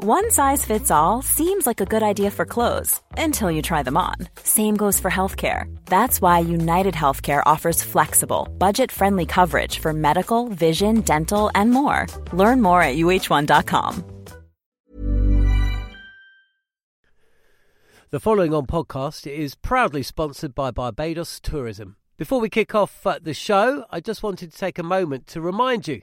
One size fits all seems like a good idea for clothes until you try them on. Same goes for healthcare. That's why United Healthcare offers flexible, budget friendly coverage for medical, vision, dental, and more. Learn more at uh1.com. The following on podcast is proudly sponsored by Barbados Tourism. Before we kick off uh, the show, I just wanted to take a moment to remind you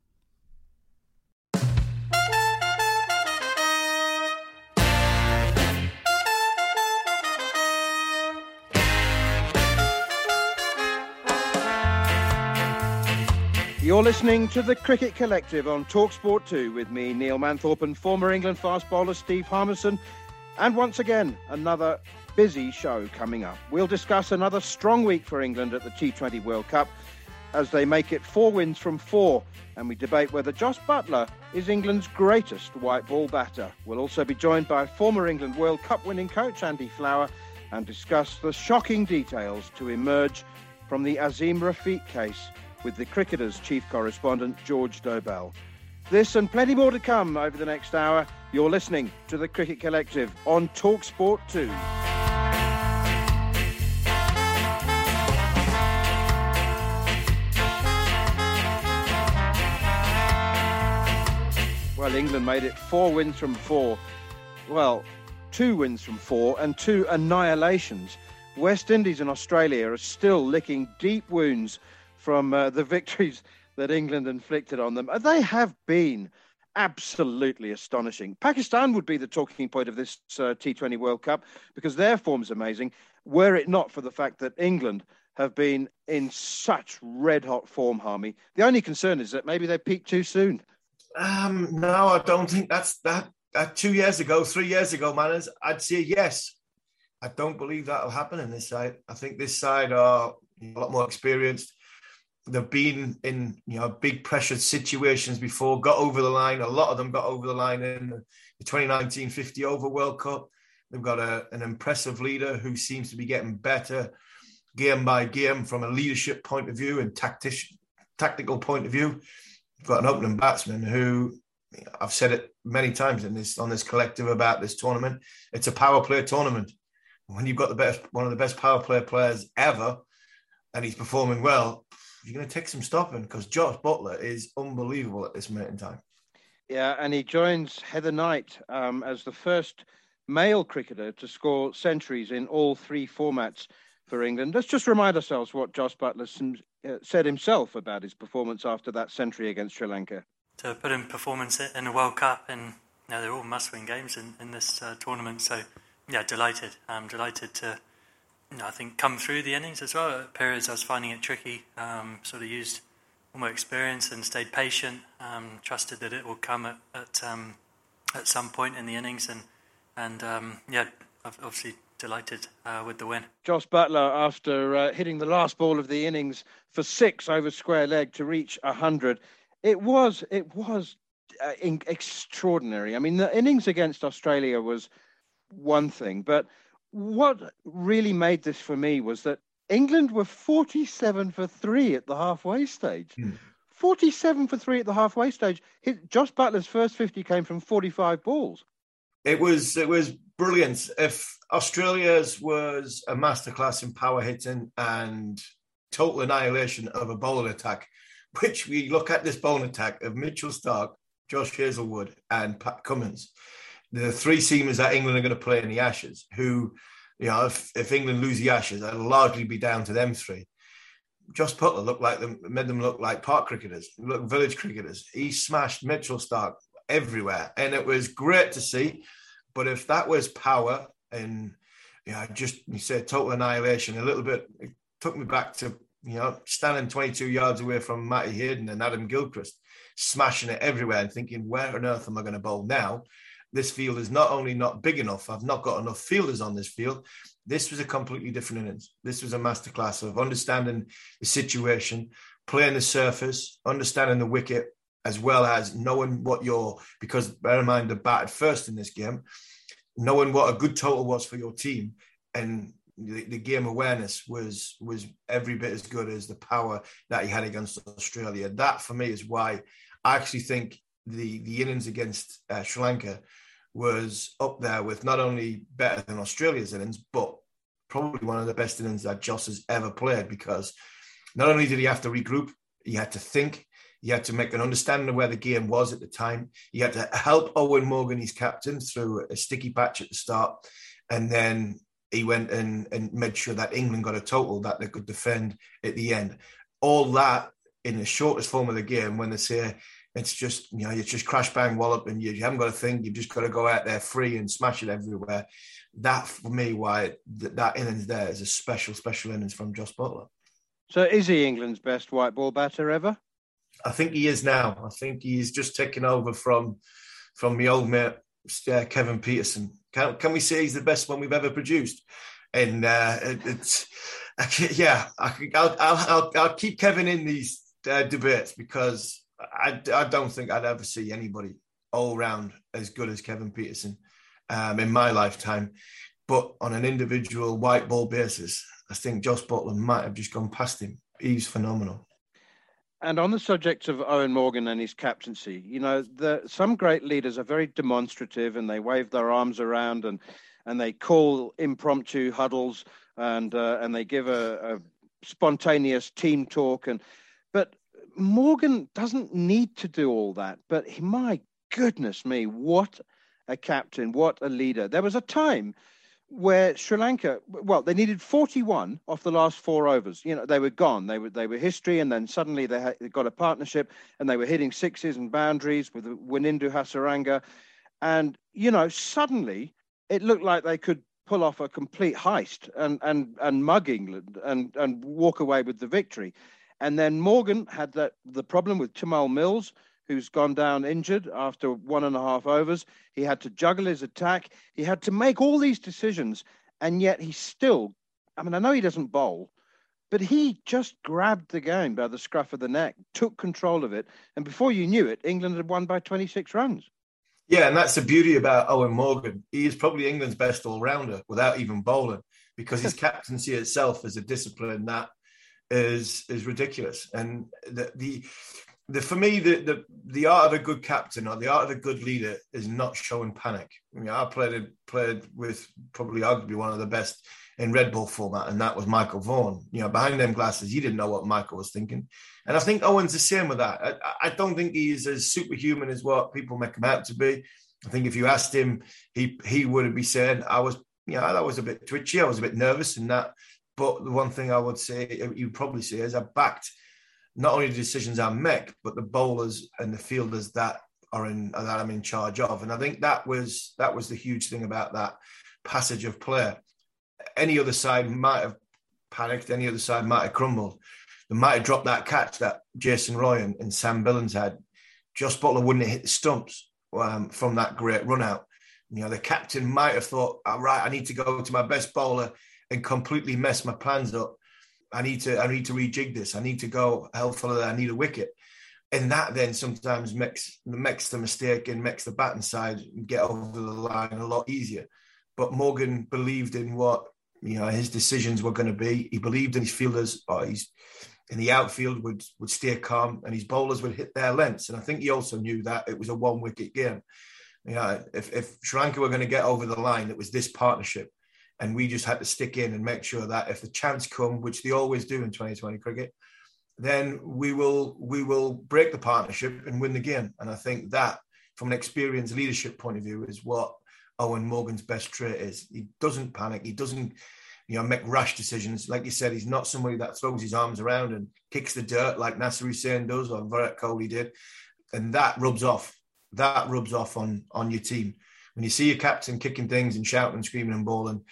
You're listening to the Cricket Collective on Talksport 2 with me, Neil Manthorp, and former England fast bowler Steve Harmison. And once again, another busy show coming up. We'll discuss another strong week for England at the T20 World Cup as they make it four wins from four. And we debate whether Jos Buttler is England's greatest white ball batter. We'll also be joined by former England World Cup winning coach Andy Flower and discuss the shocking details to emerge from the Azeem Rafiq case with the Cricketer's chief correspondent, George Dobell. This and plenty more to come over the next hour. You're listening to the Cricket Collective on Talksport 2. Well, England made it four wins from four. Well, two wins from four and two annihilations. West Indies and Australia are still licking deep wounds from uh, the victories that England inflicted on them. They have been absolutely astonishing. Pakistan would be the talking point of this uh, T20 World Cup because their form's amazing, were it not for the fact that England have been in such red hot form, Harmy. The only concern is that maybe they peaked too soon. Um, no, I don't think that's that. Uh, two years ago, three years ago, Manners, I'd say yes. I don't believe that'll happen in this side. I think this side are a lot more experienced they've been in you know big pressured situations before, got over the line. A lot of them got over the line in the 2019 50 over World Cup. They've got a, an impressive leader who seems to be getting better game by game from a leadership point of view and tactic, tactical point of view. They've got an opening batsman who I've said it many times in this on this collective about this tournament. It's a power play tournament. When you've got the best one of the best power play players ever, and he's performing well, you're going to take some stopping because Jos Buttler is unbelievable at this minute in time. Yeah, and he joins Heather Knight um, as the first male cricketer to score centuries in all three formats for England. Let's just remind ourselves what Jos Buttler uh, said himself about his performance after that century against Sri Lanka. To put in performance in the World Cup, and you know, they're all must-win games in, in this uh, tournament. So, yeah, delighted. I'm delighted to I think come through the innings as well. At periods I was finding it tricky. Um, sort of used all my experience and stayed patient. Um, trusted that it will come at at, um, at some point in the innings, and and um, yeah, obviously delighted uh, with the win. Jos Buttler, after uh, hitting the last ball of the innings for six over square leg to reach hundred, it was it was uh, extraordinary. I mean, the innings against Australia was one thing, but what really made this for me was that England were 47 for three at the halfway stage. Mm. 47 for three at the halfway stage. His, Jos Buttler's first 50 came from 45 balls. It was it was brilliant. If Australia's was a masterclass in power hitting and total annihilation of a bowling attack, which we look at this bowling attack of Mitchell Starc, Josh Hazlewood, and Pat Cummins the three seamers that England are going to play in the Ashes, who, you know, if, if England lose the Ashes, that'll largely be down to them three. Jos Buttler looked like them, made them look like park cricketers, look village cricketers. He smashed Mitchell Starc everywhere, and it was great to see. But if that was power and yeah, just you said total annihilation, a little bit it took me back to you know standing 22 yards away from Matty Hayden and Adam Gilchrist, smashing it everywhere and thinking, where on earth am I going to bowl now? This field is not only not big enough, I've not got enough fielders on this field. This was a completely different innings. This was a masterclass of understanding the situation, playing the surface, understanding the wicket, as well as knowing what your because bear in mind the batted first in this game, knowing what a good total was for your team and the, the, game awareness was was every bit as good as the power that he had against Australia. That for me is why I actually think the the innings against uh, Sri Lanka was up there with not only better than Australia's innings, but probably one of the best innings that Joss has ever played because not only did he have to regroup, he had to think, he had to make an understanding of where the game was at the time. He had to help Eoin Morgan, his captain, through a sticky patch at the start. And then he went and, and made sure that England got a total that they could defend at the end. All that in the shortest form of the game when they say it's just, you know, it's just crash bang wallop and you, you haven't got to think, you've just got to go out there free and smash it everywhere. That for me, why that, that innings there is a special, special innings from Jos Buttler So is he England's best white ball batter ever? I think he is now. I think he's just taken over from from the old mate uh, Kevin Pietersen Can, can we say he's the best one we've ever produced? And uh, it, it's yeah, I, will I'll, I'll keep Kevin in these uh, debates because I, I don't think I'd ever see anybody all round as good as Kevin Pietersen um, in my lifetime. But on an individual white ball basis, I think Jos Buttler might have just gone past him. He's phenomenal. And on the subject of Eoin Morgan and his captaincy, you know, the, some great leaders are very demonstrative and they wave their arms around and and they call impromptu huddles and uh, and they give a, a spontaneous team talk and but Morgan doesn't need to do all that. But he, my goodness me, what a captain, what a leader! There was a time where Sri Lanka, well, they needed 41 off the last four overs. You know, they were gone. They were they were history, and then suddenly they, had, they got a partnership, and they were hitting sixes and boundaries with Wanindu Hasaranga, and you know, suddenly it looked like they could pull off a complete heist and and and mug England and and walk away with the victory. And then Morgan had that the problem with Tymal Mills who's gone down injured after one and a half overs. He had to juggle his attack. He had to make all these decisions, and yet he still. I mean, I know he doesn't bowl, but he just grabbed the game by the scruff of the neck, took control of it, and before you knew it, England had won by 26 runs. Yeah, and that's the beauty about Eoin Morgan. He is probably England's best all rounder without even bowling because his captaincy itself is a discipline that is is ridiculous. And the, the the, for me, the, the the art of a good captain or the art of a good leader is not showing panic. I mean, I played played with probably arguably one of the best in red ball format, and that was Michael Vaughan. You know, behind them glasses, you didn't know what Michael was thinking, and I think Eoin's the same with that. I, I don't think he's as superhuman as what people make him out to be. I think if you asked him, he he would be saying, "I was, you know, I was a bit twitchy, I was a bit nervous, and that." But the one thing I would say, you'd probably say, is I backed not only the decisions I make, but the bowlers and the fielders that are in that I'm in charge of. And I think that was that was the huge thing about that passage of play. Any other side might have panicked, any other side might have crumbled. They might have dropped that catch that Jason Roy and, and Sam Billings had. Jos Buttler wouldn't have hit the stumps um, from that great run out. You know, the captain might have thought, all right, I need to go to my best bowler and completely mess my plans up I need to I need to rejig this. I need to go healthful. I need a wicket. And that then sometimes makes makes the mistake and makes the batting side get over the line a lot easier. But Morgan believed in what you know his decisions were going to be. He believed in his fielders, or he's in the outfield would would stay calm, and his bowlers would hit their lengths. And I think he also knew that it was a one wicket game. You know, if if Sri Lanka were going to get over the line, it was this partnership and we just had to stick in and make sure that if the chance come, which they always do in 2020 cricket, then we will we will break the partnership and win the game. And I think that, from an experienced leadership point of view, is what Eoin Morgan's best trait is. He doesn't panic. He doesn't. you know, make rash decisions. Like you said, he's not somebody that throws his arms around and kicks the dirt like Nasser Hussain does or Virat Kohli did. And that rubs off. That rubs off on on your team. When you see your captain kicking things and shouting and screaming and bawling,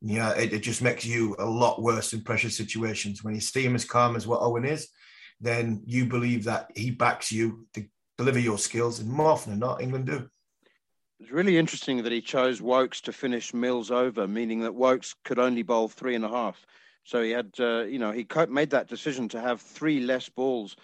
yeah, it, it just makes you a lot worse in pressure situations. When you see him as calm as what Eoin is, then you believe that he backs you to deliver your skills. And more often than not, England do. It's really interesting that he chose Woakes to finish Mills over, meaning that Woakes could only bowl three and a half. So he had, uh, you know, he made that decision to have three less balls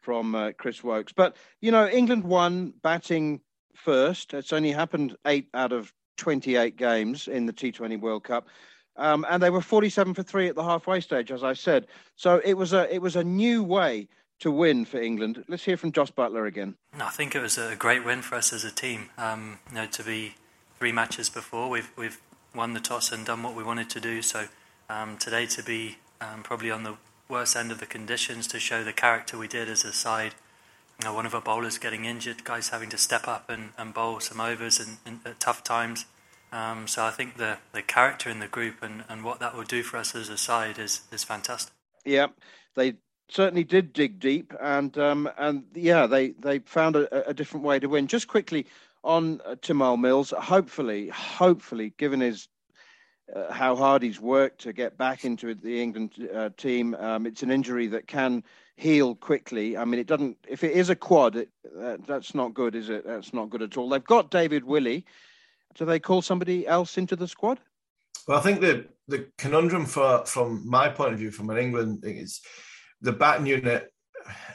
from uh, Chris Woakes. But, you know, England won batting first. It's only happened eight out of 28 games in the T20 World Cup. Um, and they were 47 for three at the halfway stage, as I said. So it was a it was a new way to win for England. Let's hear from Jos Buttler again. I think it was a great win for us as a team. Um, you know, to be three matches before, we've we've won the toss and done what we wanted to do. So um, today to be um, probably on the worst end of the conditions to show the character we did as a side. You know, one of our bowlers getting injured, guys having to step up and, and bowl some overs in, at tough times. Um, so I think the, the character in the group and, and what that will do for us as a side is, is fantastic. Yeah, they certainly did dig deep, and um, and yeah, they they found a, a, different way to win. Just quickly on uh, Tymal Mills, hopefully, hopefully, given his uh, how hard he's worked to get back into the England uh, team, um, it's an injury that can heal quickly. I mean, it doesn't. If it is a quad, it, that's not good, is it? That's not good at all. They've got David Willey. Do they call somebody else into the squad? Well, I think the the conundrum for from my point of view, from an England thing, is the batting unit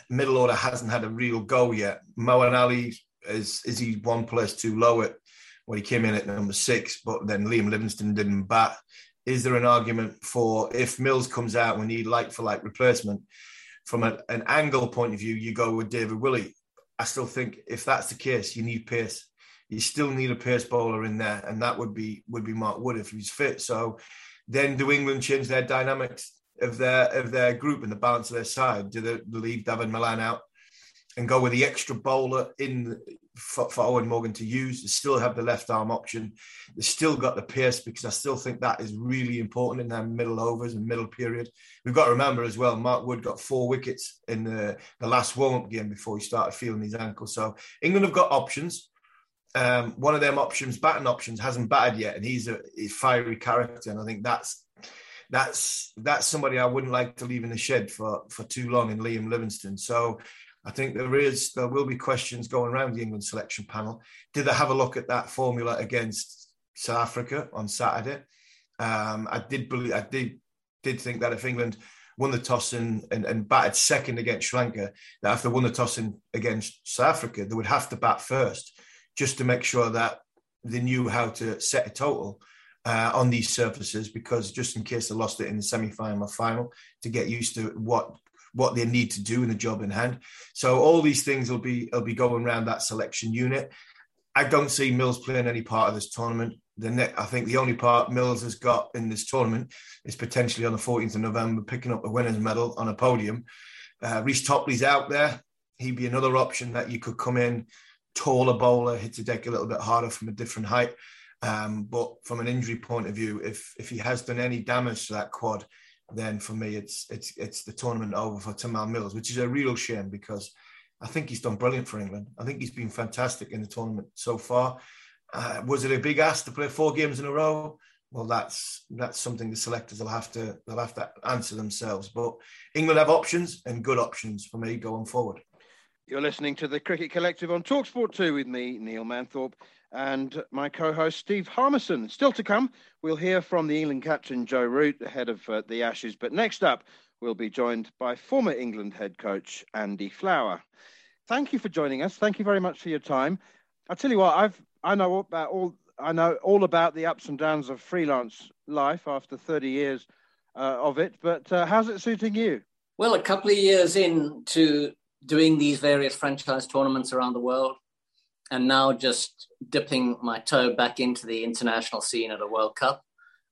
middle order hasn't had a real go yet. Moeen Ali is is he one place too low at when he came in at number six, but then Liam Livingstone didn't bat. Is there an argument for if Mills comes out, we need like for like replacement? From a, an angle point of view, you go with David Willey. I still think if that's the case, you need pace. You still need a pace bowler in there, and that would be would be Mark Wood if he's fit. So then do England change their dynamics? of their of their group and the balance of their side? Do they leave David Malan out and go with the extra bowler in for, for, Eoin Morgan to use? They still have the left arm option. They still got the pace because I still think that is really important in their middle overs and middle period. We've got to remember as well, Mark Wood got four wickets in the, the last warm up game before he started feeling his ankle. So England have got options. Um, one of them options, batting options, hasn't batted yet, and he's a he's fiery character, and I think that's that's that's somebody I wouldn't like to leave in the shed for for too long in Liam Livingstone. So I think there is there will be questions going around the England selection panel. Did they have a look at that formula against South Africa on Saturday? Um, I did believe I did did think that if England won the toss and, and, and batted second against Sri Lanka, that after won the toss in, against South Africa, they would have to bat first just to make sure that they knew how to set a total uh, on these surfaces because just in case they lost it in the semi-final or final to get used to what what they need to do in the job in hand. So all these things will be will be going around that selection unit. I don't see Mills playing any part of this tournament. The net, I think the only part Mills has got in this tournament is potentially on the 14th of November picking up a winners medal on a podium. Uh, Reece Topley's out there. He'd be another option that you could come in, taller bowler, hit the deck a little bit harder from a different height. Um, but from an injury point of view, if if he has done any damage to that quad, then for me it's it's it's the tournament over for Tymal Mills, which is a real shame because I think he's done brilliant for England. I think he's been fantastic in the tournament so far. Uh, was it a big ask to play four games in a row? Well, that's that's something the selectors will have to they'll have to answer themselves. But England have options and good options for me going forward. You're listening to the Cricket Collective on Talksport 2 with me, Neil Manthorp and my co-host Steve Harmison. Still to come, we'll hear from the England captain Joe Root ahead of uh, the Ashes. But next up, we'll be joined by former England head coach Andy Flower. Thank you for joining us. Thank you very much for your time. I tell you what, I've I know about all I know all about the ups and downs of freelance life after 30 years uh, of it. But uh, how's it suiting you? Well, a couple of years into doing these various franchise tournaments around the world, and now just dipping my toe back into the international scene at a World Cup.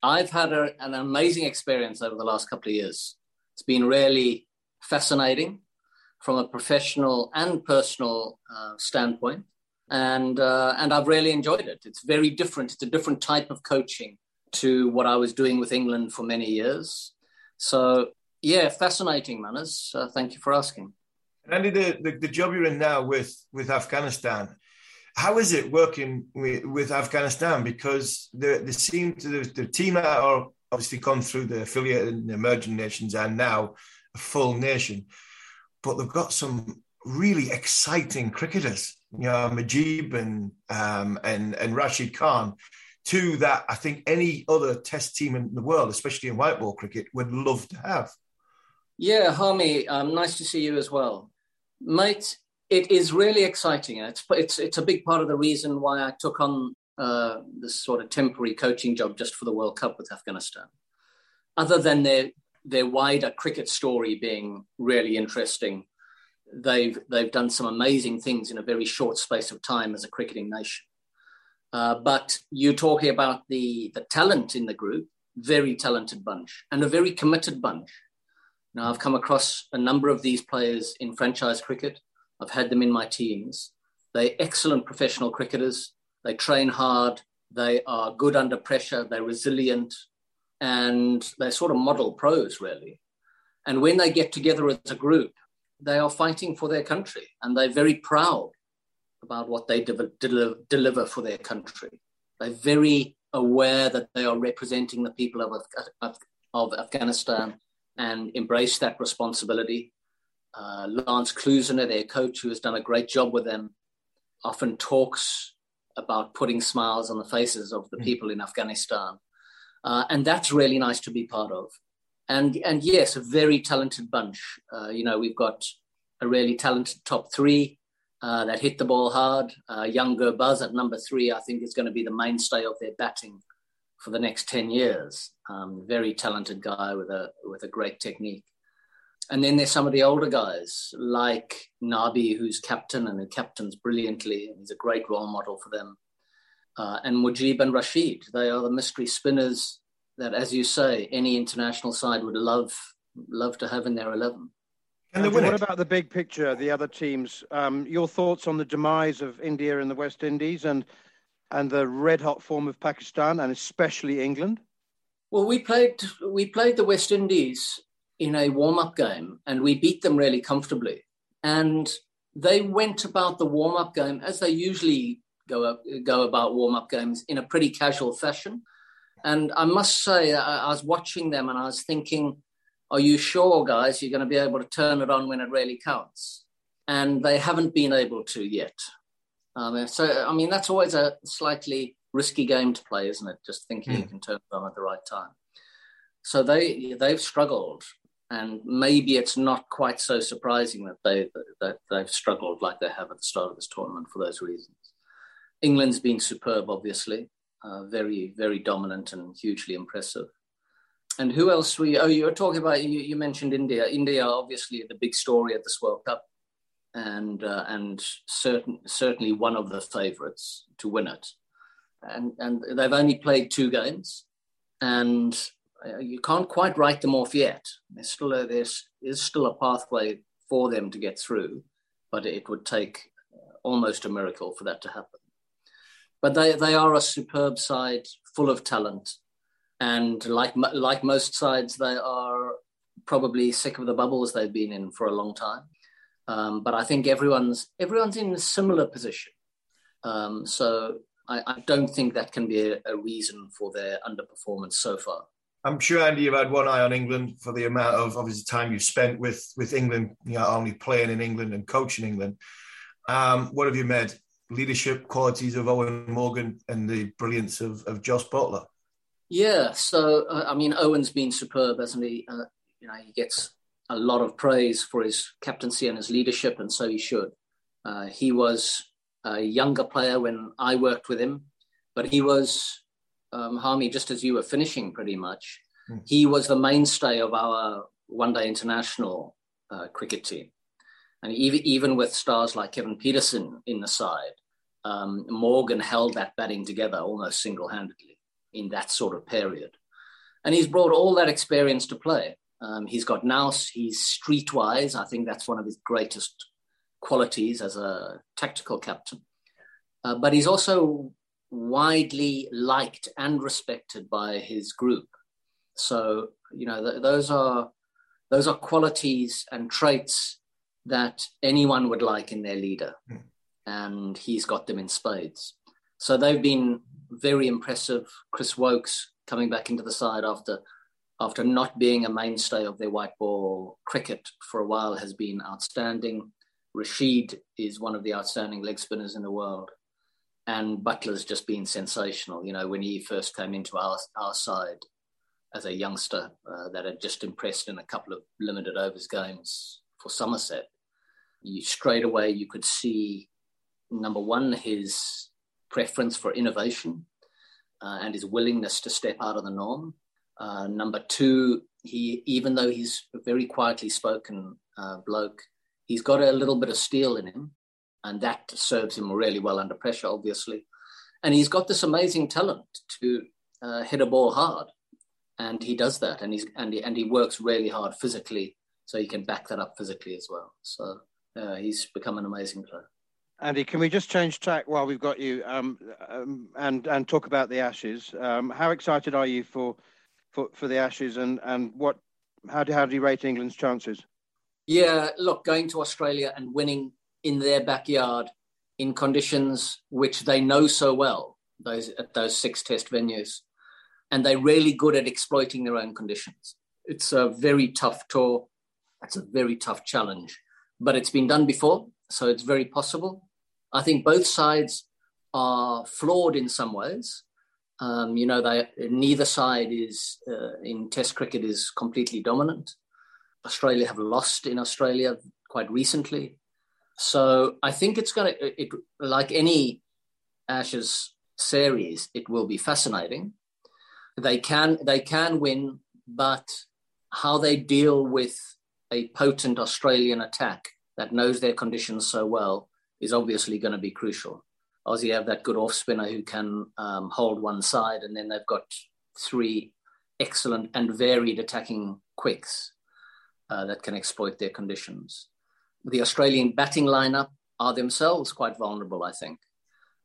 I've had a, an amazing experience over the last couple of years. It's been really fascinating from a professional and personal uh, standpoint, and uh, and I've really enjoyed it. It's very different. It's a different type of coaching to what I was doing with England for many years. So, yeah, fascinating, Manners. Uh, thank you for asking. Andy, the, the, the, job you're in now with, with Afghanistan, how is it working with, with Afghanistan? Because the, the, seem to, the, the team are obviously gone through the affiliate and emerging nations and now a full nation, but they've got some really exciting cricketers, you know, Mujeeb and um, and and Rashid Khan, two that I think any other Test team in the world, especially in white ball cricket, would love to have. Yeah, Harmy, um, nice to see you as well mate, it is really exciting. It's it's it's a big part of the reason why I took on uh, this sort of temporary coaching job just for the World Cup with Afghanistan. Other than their their wider cricket story being really interesting, they've they've done some amazing things in a very short space of time as a cricketing nation. Uh, but you're talking about the the talent in the group, very talented bunch, and a very committed bunch. Now, I've come across a number of these players in franchise cricket. I've had them in my teams. They're excellent professional cricketers. They train hard. They are good under pressure. They're resilient. And they're sort of model pros, really. And when they get together as a group, they are fighting for their country and they're very proud about what they de- de- deliver for their country. They're very aware that they are representing the people of, of, of Afghanistan and embrace that responsibility. Uh, Lance Klusener, their coach, who has done a great job with them, often talks about putting smiles on the faces of the mm. people in Afghanistan. Uh, and that's really nice to be part of. And, and yes, a very talented bunch. Uh, you know, we've got a really talented top three uh, that hit the ball hard. Uh, young Gurbaz at number three, I think, is going to be the mainstay of their batting for the next 10 years. Um, very talented guy with a, with a great technique. And then there's some of the older guys like Nabi, who's captain and who captains brilliantly. And he's a great role model for them. Uh, and Mujeeb and Rashid, they are the mystery spinners that, as you say, any international side would love love to have in their 11. And what about the big picture, the other teams? Um, your thoughts on the demise of India and the West Indies and and the red hot form of Pakistan and especially England? Well, we played we played the West Indies in a warm up game and we beat them really comfortably. And they went about the warm up game as they usually go up, go about warm up games in a pretty casual fashion. And I must say, I, I was watching them and I was thinking, are you sure, guys, you're going to be able to turn it on when it really counts? And they haven't been able to yet. Um, so, I mean, that's always a slightly risky game to play, isn't it? Just thinking mm. you can turn it on at the right time. So they they've struggled, and maybe it's not quite so surprising that they that they've struggled like they have at the start of this tournament for those reasons. England's been superb, obviously, uh, very very dominant and hugely impressive. And who else we? Oh, you were talking about. You, you mentioned India. India, obviously, the big story at this World Cup and uh, and certain, certainly one of the favourites to win it. And and they've only played two games, and you can't quite write them off yet. There's still a, there's is still a pathway for them to get through, but it would take almost a miracle for that to happen. But they they are a superb side, full of talent, and like like most sides, they are probably sick of the bubbles they've been in for a long time. Um, but I think everyone's everyone's in a similar position. Um, so I, I, don't think that can be a, a, reason for their underperformance so far. I'm sure Andy, you've had one eye on England for the amount of obviously time you've spent with with England. You know, only playing in England and coaching England. Um, what have you made? Leadership qualities of Eoin Morgan and the brilliance of, of Jos Buttler. Yeah, so uh, I mean, Eoin's been superb, hasn't he? Uh, you know, he gets a lot of praise for his captaincy and his leadership, and so he should. Uh, he was a younger player when I worked with him, but he was, um, Harmy, just as you were finishing pretty much, mm. he was the mainstay of our one day international uh, cricket team. And even, even with stars like Kevin Pietersen in the side, um, Morgan held that batting together almost single handedly in that sort of period. And he's brought all that experience to play. Um, he's got nous. He's streetwise. I think that's one of his greatest qualities as a tactical captain. Uh, but he's also widely liked and respected by his group. So you know th- those are those are qualities and traits that anyone would like in their leader, mm. and he's got them in spades. So they've been very impressive. Chris Woakes coming back into the side after after not being a mainstay of their white ball cricket for a while has been outstanding. Rashid is one of the outstanding leg spinners in the world. And Buttler's just been sensational. You know, when he first came into our, our side as a youngster uh, that had just impressed in a couple of limited overs games for Somerset, you straight away you could see number one, his preference for innovation uh, and his willingness to step out of the norm. Uh, number two, he even though he's a very quietly spoken uh, bloke, he's got a little bit of steel in him, and that serves him really well under pressure, obviously. And he's got this amazing talent to uh, hit a ball hard, and he does that, and he's and he, and he works really hard physically, so he can back that up physically as well. So uh, he's become an amazing player. Andy, can we just change tack while we've got you um, um, and and talk about the Ashes? Um, how excited are you for for, for the Ashes, and and what how do how do you rate England's chances? Yeah, look, going to Australia and winning in their backyard in conditions which they know so well, those at those six test venues, and they're really good at exploiting their own conditions. It's a very tough tour. It's a very tough challenge, but it's been done before so it's very possible. I think both sides are flawed in some ways. Um, you know, they, neither side is uh, in Test cricket is completely dominant. Australia have lost in Australia quite recently, so I think it's going to, it, like any Ashes series, it will be fascinating. They can they can win, but how they deal with a potent Australian attack that knows their conditions so well is obviously going to be crucial. Aussie have that good off spinner who can um, hold one side, and then they've got three excellent and varied attacking quicks uh, that can exploit their conditions. The Australian batting lineup are themselves quite vulnerable, I think.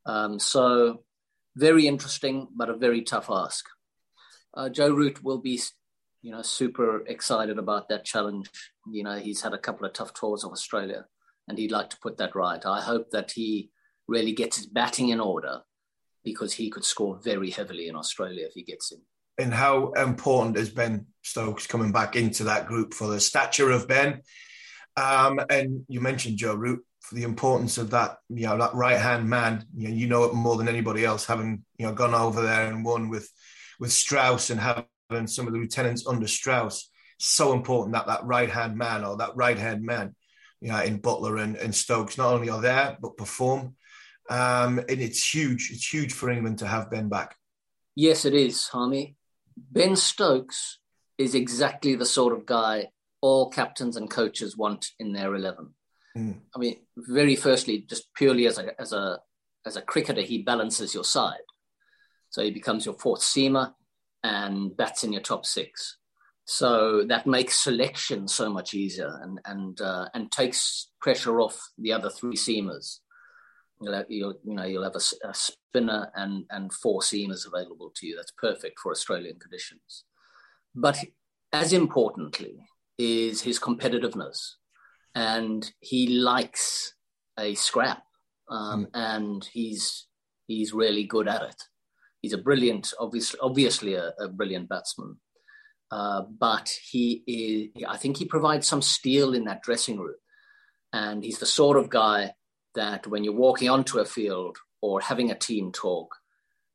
Um, so, very interesting, but a very tough ask. Uh, Joe Root will be you know, super excited about that challenge. You know, he's had a couple of tough tours of Australia and he'd like to put that right. I hope that he really gets his batting in order because he could score very heavily in Australia if he gets in. And how important is Ben Stokes coming back into that group for the stature of Ben? Um, and you mentioned Joe Root for the importance of that, you know, that right hand man. You know, you know it more than anybody else, having you know gone over there and won with with Strauss and having some of the lieutenants under Strauss, so important that that right hand man or that right hand man, you know, in Buttler and, and Stokes not only are there but perform. Um, and it's huge. It's huge for England to have Ben back. Yes, it is, Harmy. Ben Stokes is exactly the sort of guy all captains and coaches want in their eleven. Mm. I mean, very firstly, just purely as a as a as a cricketer, he balances your side. So he becomes your fourth seamer and that's in your top six. So that makes selection so much easier and and uh, and takes pressure off the other three seamers. You'll have, you'll, you know you'll have a, a, spinner and and four seamers available to you. That's perfect for Australian conditions. But as importantly is his competitiveness, and he likes a scrap, um, mm. and he's he's really good at it. He's a brilliant, obviously, obviously a, a brilliant batsman. Uh, but he is, I think he provides some steel in that dressing room. And he's the sort of guy that when you're walking onto a field or having a team talk,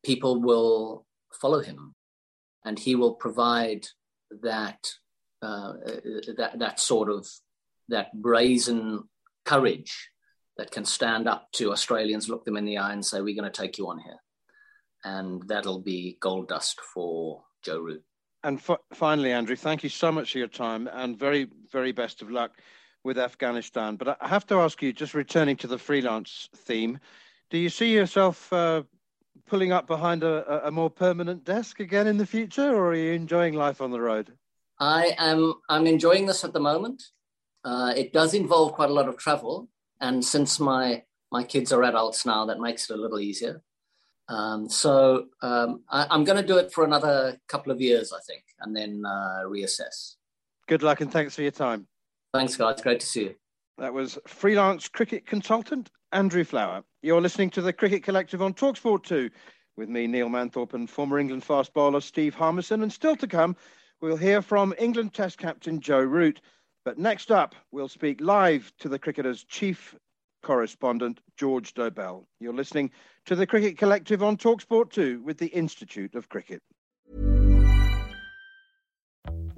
people will follow him and he will provide that, uh, that, that sort of, that brazen courage that can stand up to Australians, look them in the eye and say, we're going to take you on here and that'll be gold dust for Joe Root. And f- finally, Andrew, thank you so much for your time and very, very best of luck with Afghanistan. But I have to ask you, just returning to the freelance theme, do you see yourself uh, pulling up behind a, a, more permanent desk again in the future, or are you enjoying life on the road? I am. I'm enjoying this at the moment. Uh, it does involve quite a lot of travel, and since my my kids are adults now, that makes it a little easier Um, so um, I, am going to do it for another couple of years, I think, and then uh, reassess. Good luck and thanks for your time. Thanks, guys. Great to see you. That was freelance cricket consultant Andrew Flower. You're listening to the Cricket Collective on Talksport 2 with me, Neil Manthorp, and former England fast bowler Steve Harmison. And still to come, we'll hear from England Test captain Joe Root. But next up, we'll speak live to the cricketer's chief correspondent, George Dobell. You're listening to the Cricket Collective on Talksport 2 with the Institute of Cricket.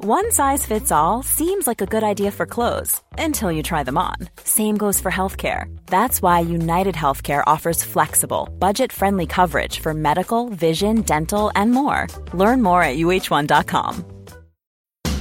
One size fits all seems like a good idea for clothes until you try them on. Same goes for healthcare. That's why United Healthcare offers flexible, budget friendly coverage for medical, vision, dental, and more. Learn more at uh1.com.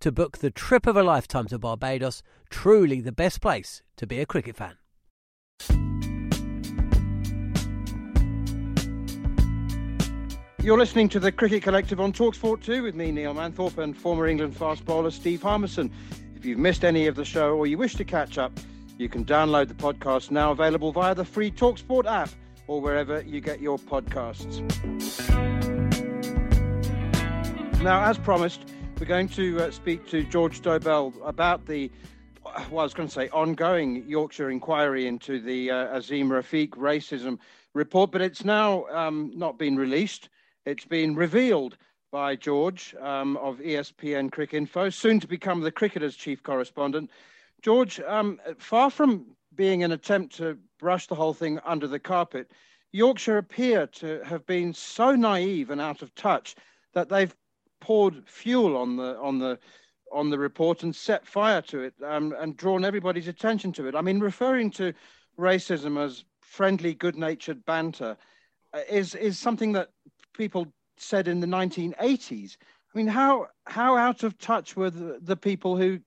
to book the trip of a lifetime to Barbados. Truly the best place to be a cricket fan. You're listening to the Cricket Collective on Talksport 2 with me, Neil Manthorp, and former England fast bowler Steve Harmison. If you've missed any of the show or you wish to catch up, you can download the podcast now available via the free Talksport app or wherever you get your podcasts. Now, as promised, we're going to uh, speak to George Dobell about the, well, I was going to say, ongoing Yorkshire inquiry into the uh, Azeem Rafiq racism report, but it's now um, not been released. It's been revealed by George um, of ESPN Cricinfo, soon to become the cricketer's chief correspondent. George, um, far from being an attempt to brush the whole thing under the carpet, Yorkshire appear to have been so naive and out of touch that they've poured fuel on the on the on the report and set fire to it um, and drawn everybody's attention to it. I mean, referring to racism as friendly, good-natured banter uh, is is something that people said in the 1980s. I mean, how how out of touch were the, the people who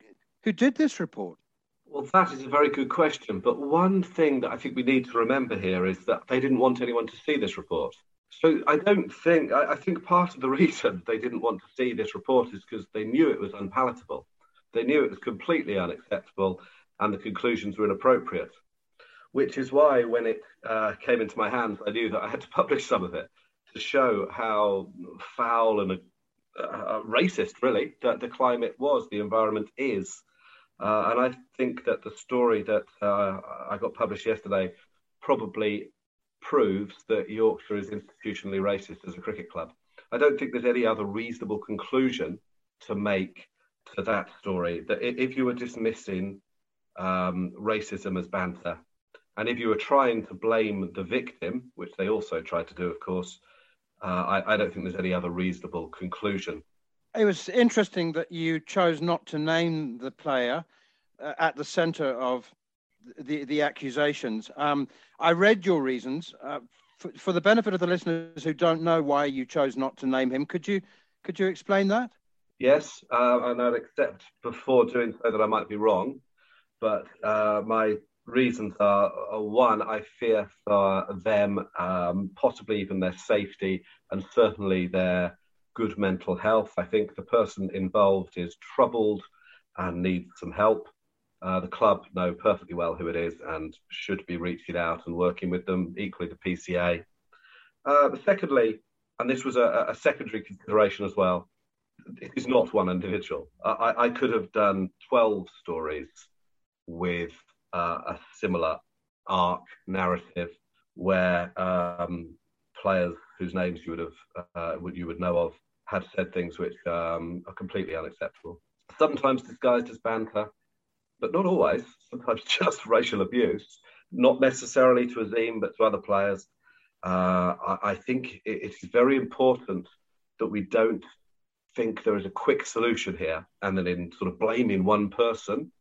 who did this report? Well, that is a very good question. But one thing that I think we need to remember here is that they didn't want anyone to see this report. So I don't think, I, I think part of the reason they didn't want to see this report is because they knew it was unpalatable. They knew it was completely unacceptable and the conclusions were inappropriate, which is why when it uh, came into my hands, I knew that I had to publish some of it to show how foul and uh, racist, really, that the climate was, the environment is. Uh, and I think that the story that uh, I got published yesterday probably proves that Yorkshire is institutionally racist as a cricket club. I don't think there's any other reasonable conclusion to make to that story. That if you were dismissing um, racism as banter, and if you were trying to blame the victim, which they also tried to do, of course, uh, I, I, don't think there's any other reasonable conclusion. It was interesting that you chose not to name the player uh, at the centre of the the accusations. Um, I read your reasons. Uh, for, for, the benefit of the listeners who don't know why you chose not to name him, could you could you explain that? Yes, uh, and I'd accept before doing so that I might be wrong, but uh, my reasons are, are one, I fear for them, um, possibly even their safety, and certainly their good mental health. I think the person involved is troubled and needs some help. Uh, the club know perfectly well who it is and should be reaching out and working with them, equally the PCA. Uh, secondly, and this was a, a, secondary consideration as well, it is not one individual. I, I could have done 12 stories with uh, a similar arc narrative where um, players whose names you would have uh, you would know of had said things which um, are completely unacceptable. Sometimes disguised as banter, but not always. Sometimes just racial abuse, not necessarily to Azeem, but to other players. Uh, I, I, think it, it's very important that we don't think there is a quick solution here, and then in sort of blaming one person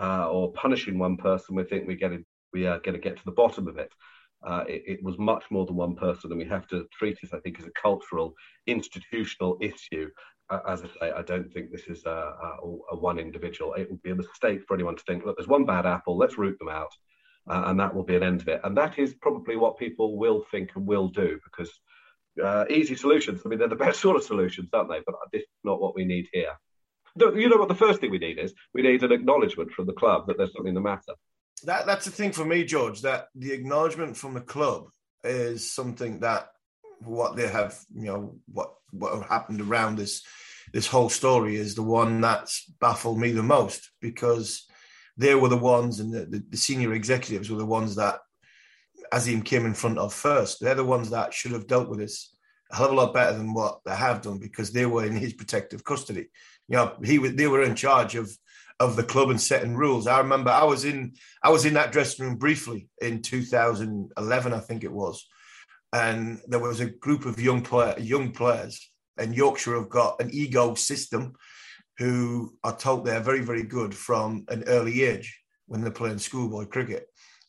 uh, or punishing one person, we think we get we are going to get to the bottom of it. Uh, it, it, was much more than one person, and we have to treat this, I think, as a cultural, institutional issue. As I say, I don't think this is a, a, a, one individual. It would be a mistake for anyone to think, look, there's one bad apple, let's root them out, uh, and that will be an end of it. And that is probably what people will think and will do because uh, easy solutions, I mean, they're the best sort of solutions, aren't they? But this is not what we need here. You know what the first thing we need is? We need an acknowledgement from the club that there's something the matter that that's the thing for me, George. That the acknowledgement from the club is something that what they have, you know, what what happened around this this whole story is the one that's baffled me the most because they were the ones and the, the, senior executives were the ones that Azeem came in front of first. They're the ones that should have dealt with this a hell of a lot better than what they have done because they were in his protective custody. You know, he was they were in charge of of the club and setting rules. I remember I was in I was in that dressing room briefly in 2011, I think it was, and there was a group of young player young players, and Yorkshire have got an ego system, who are told they're very very good from an early age when they're playing schoolboy cricket.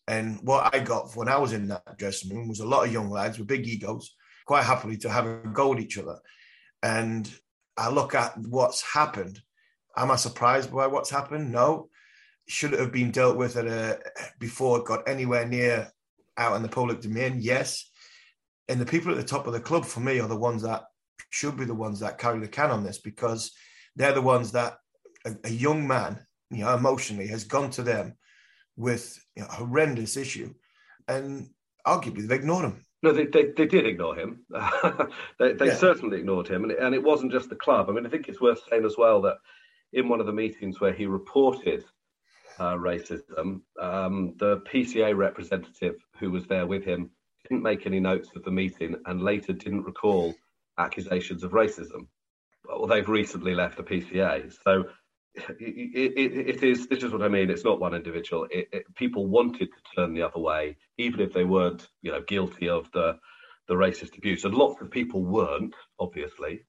And what I got when I was in that dressing room was a lot of young lads with big egos, quite happily to have a go at each other. And I look at what's happened Am I surprised by what's happened? No. Should it have been dealt with at a before it got anywhere near out in the public domain? Yes. And the people at the top of the club for me are the ones that should be the ones that carry the can on this because they're the ones that a, a young man, you know, emotionally has gone to them with you know, a horrendous issue, and arguably they've ignored him. No, they, they, they did ignore him. they they yeah. certainly ignored him, and it, and it wasn't just the club. I mean, I think it's worth saying as well that in one of the meetings where he reported uh, racism, um, the PCA representative who was there with him didn't make any notes of the meeting and later didn't recall accusations of racism. Well, they've recently left the PCA. So it, it, it is, this is what I mean. It's not one individual. It, people wanted to turn the other way, even if they weren't, you know, guilty of the, the racist abuse. And lots of people weren't, obviously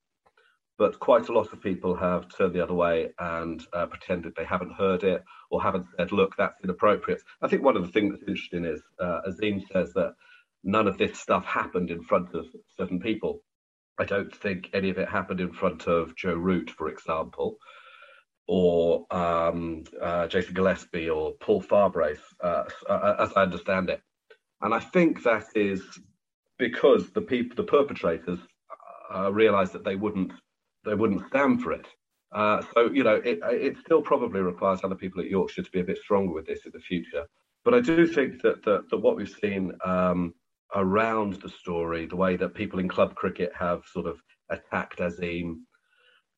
but quite a lot of people have turned the other way and uh, pretended they haven't heard it or haven't said, look, that's inappropriate. I think one of the things that's interesting is uh, Azeem says that none of this stuff happened in front of certain people. I don't think any of it happened in front of Joe Root, for example, or um, uh, Jason Gillespie or Paul Farbrace, uh, uh, as I understand it. And I think that is because the people, the perpetrators, uh, realised that they wouldn't they wouldn't stand for it. Uh, so, you know, it, it still probably requires other people at Yorkshire to be a bit stronger with this in the future. But I do think that, that, that what we've seen um, around the story, the way that people in club cricket have sort of attacked Azeem.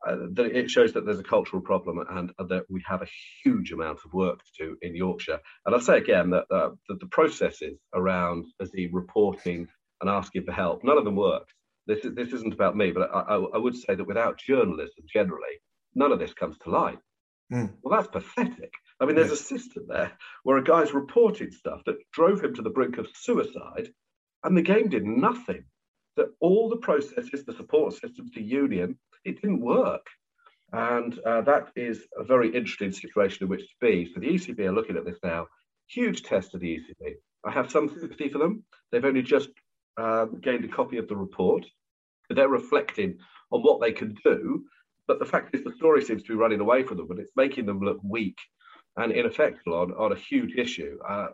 uh, that it shows that there's a cultural problem and, and, that we have a huge amount of work to do in Yorkshire. And I'll say again that, uh, that the processes around Azeem reporting and asking for help, none of them worked this is this isn't about me, but I, I, I would say that without journalism generally, none of this comes to light. Mm. Well, that's pathetic. I mean, there's a system there where a guy's reported stuff that drove him to the brink of suicide, and the game did nothing. That all the processes, the support systems, the union, it didn't work. And uh, that is a very interesting situation in which to be. So the ECB are looking at this now. Huge test of the ECB. I have some sympathy for them. They've only just um, gained a copy of the report. They're reflecting on what they can do, but the fact is the story seems to be running away from them, and it's making them look weak and ineffectual on, on a huge issue. Uh,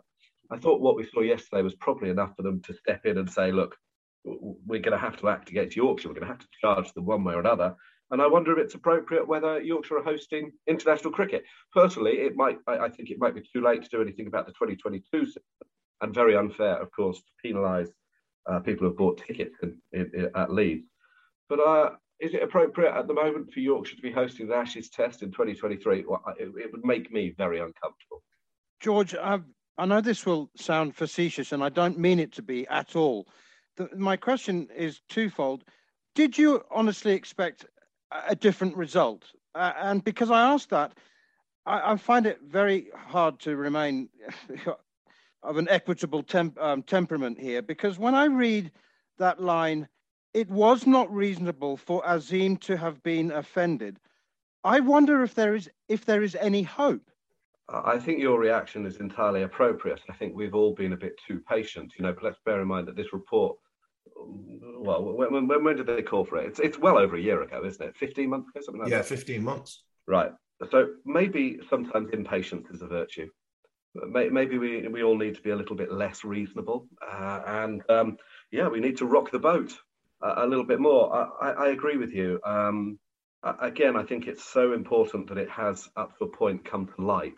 I thought what we saw yesterday was probably enough for them to step in and say, look, we're going to have to act against Yorkshire. We're going to have to charge them one way or another. And I wonder if it's appropriate whether Yorkshire are hosting international cricket. Personally, it might. I, I think it might be too late to do anything about the 2022 system, and very unfair, of course, to penalise uh, people who have bought tickets in, in, in, at Leeds. But uh, is it appropriate at the moment for Yorkshire to be hosting the Ashes Test in 2023? Well, it, it would make me very uncomfortable. George, I've, I know this will sound facetious, and I don't mean it to be at all. The, my question is twofold. Did you honestly expect a different result. Uh, and because I asked that, I, I, find it very hard to remain of an equitable temp, um, temperament here because when I read that line, it was not reasonable for Azeem to have been offended. I wonder if there is if there is any hope. I think your reaction is entirely appropriate. I think we've all been a bit too patient. You know, but let's bear in mind that this report well, when, when, when did they call for it? It's, it's well over a year ago, isn't it? 15 months ago, something like yeah, that? 15 months. Right. So maybe sometimes impatience is a virtue. Maybe we, we all need to be a little bit less reasonable. Uh, and um, yeah, we need to rock the boat a, a little bit more. I, I, I agree with you. Um, again, I think it's so important that it has, up to a point, come to light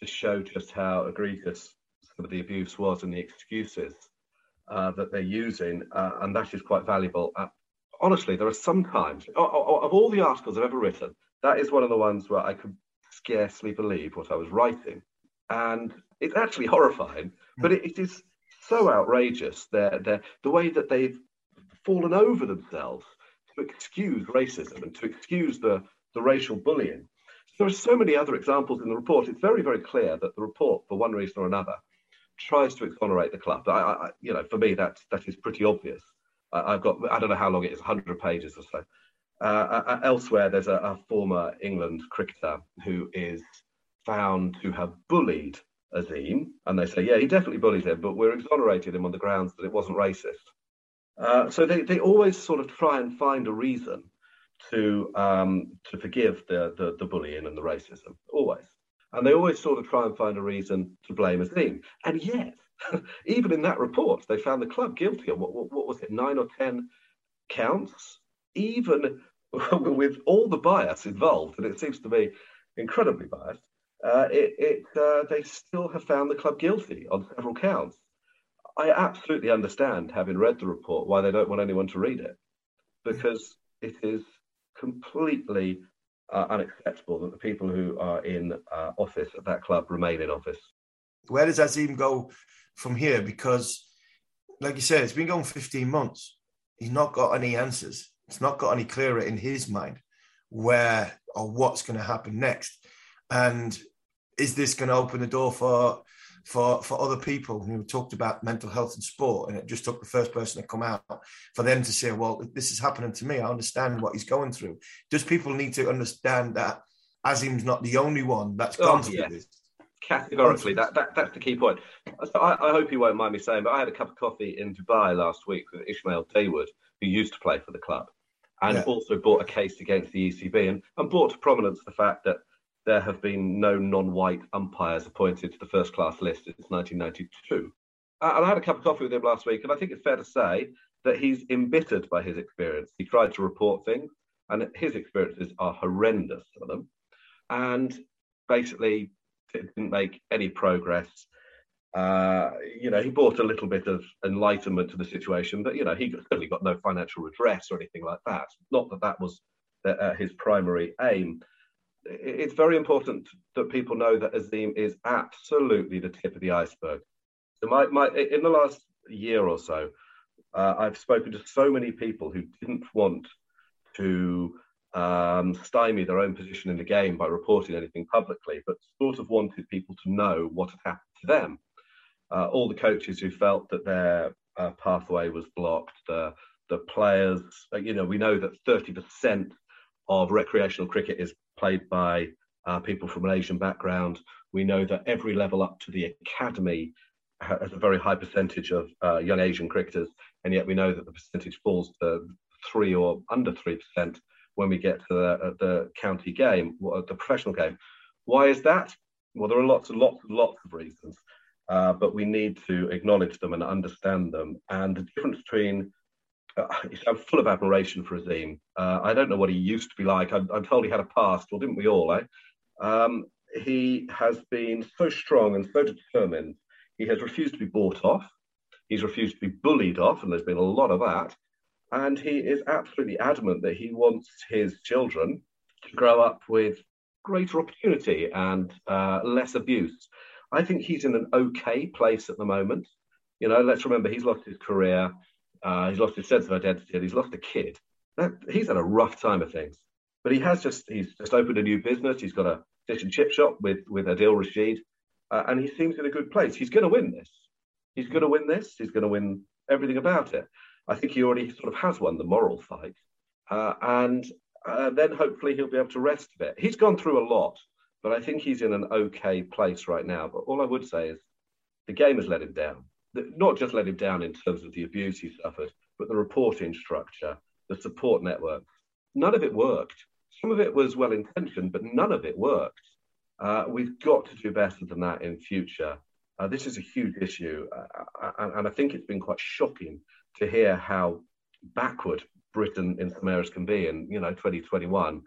to show just how egregious some of the abuse was and the excuses uh, that they're using, uh, and that is quite valuable. Uh, honestly, there are some times of, of all the articles I've ever written, that is one of the ones where I could scarcely believe what I was writing, and it's actually horrifying. But it, it is so outrageous. They're, they're, the way that they've fallen over themselves to excuse racism and to excuse the, the racial bullying. There are so many other examples in the report. It's very, very clear that the report, for one reason or another, tries to exonerate the club. I, I, you know, for me, that that is pretty obvious. I, have got I don't know how long it is, 100 pages or so. Uh, uh, uh, elsewhere, there's a, a, former England cricketer who is found to have bullied Azeem, and they say, yeah, he definitely bullied him, but we're exonerating him on the grounds that it wasn't racist. Uh, so they, they always sort of try and find a reason to um, to forgive the, the, the bullying and the racism, always. And they always sort of try and find a reason to blame Azeem. And yet, even in that report, they found the club guilty on what, what, what was it, nine or 10 counts, even with all the bias involved. And it seems to be incredibly biased. Uh, it, it uh, they still have found the club guilty on several counts. I absolutely understand, having read the report, why they don't want anyone to read it, because it is completely uh, unacceptable that the people who are in uh, office at that club remain in office. Where does Azeem go from here? Because, like you said, it's been going 15 months. He's not got any answers. It's not got any clearer in his mind where or what's going to happen next. And is this going to open the door for for for other people who talked about mental health and sport, and it just took the first person to come out for them to say, "Well, this is happening to me. I understand what he's going through." Does people need to understand that Azeem's not the only one that's oh, gone through yes. this? Categorically, that, that that's the key point. So I, I, hope you won't mind me saying, but I had a cup of coffee in Dubai last week with Ismail Dawood, who used to play for the club, and yeah. also brought a case against the ECB, and, and brought to prominence the fact that there have been no non-white umpires appointed to the first class list since 1992. Uh, and I had a cup of coffee with him last week, and I think it's fair to say that he's embittered by his experience. He tried to report things, and his experiences are horrendous for them. And basically, it didn't make any progress. Uh, you know, he brought a little bit of enlightenment to the situation, but you know, he certainly got no financial redress or anything like that. Not that that was uh, his primary aim it's very important that people know that Azeem is absolutely the tip of the iceberg. So my, my in the last year or so, uh, I've spoken to so many people who didn't want to um, stymie their own position in the game by reporting anything publicly, but sort of wanted people to know what had happened to them. Uh, all the coaches who felt that their uh, pathway was blocked, the the players, uh, you know, we know that 30% of recreational cricket is played by uh, people from an Asian background. We know that every level up to the academy has a very high percentage of uh, young Asian cricketers, and yet we know that the percentage falls to three or under three percent when we get to the, uh, the county game, the professional game. Why is that? Well, there are lots and lots and lots of reasons, uh, but we need to acknowledge them and understand them. And the difference between I'm full of admiration for Azeem. Uh, I don't know what he used to be like. I'm, I'm, told he had a past. Well, didn't we all? Eh? Um, he has been so strong and so determined. He has refused to be bought off. He's refused to be bullied off, and there's been a lot of that. And he is absolutely adamant that he wants his children to grow up with greater opportunity and uh, less abuse. I think he's in an okay place at the moment. You know, let's remember he's lost his career, uh, he's lost his sense of identity, and he's lost a kid. That, he's had a rough time of things, but he has just he's just opened a new business. He's got a fish and chip shop with with Adil Rashid, uh, and he seems in a good place. He's going to win this. He's going to win this. He's going to win everything about it. I think he already sort of has won the moral fight, uh, and uh, then hopefully he'll be able to rest a bit. He's gone through a lot, but I think he's in an okay place right now. But all I would say is the game has let him down. Not just let him down in terms of the abuse he suffered, but the reporting structure, the support network. None of it worked. Some of it was well intentioned, but none of it worked. Uh, we've got to do better than that in future. Uh, this is a huge issue, uh, and, and I think it's been quite shocking to hear how backward Britain in some areas can be. And you know, 2021,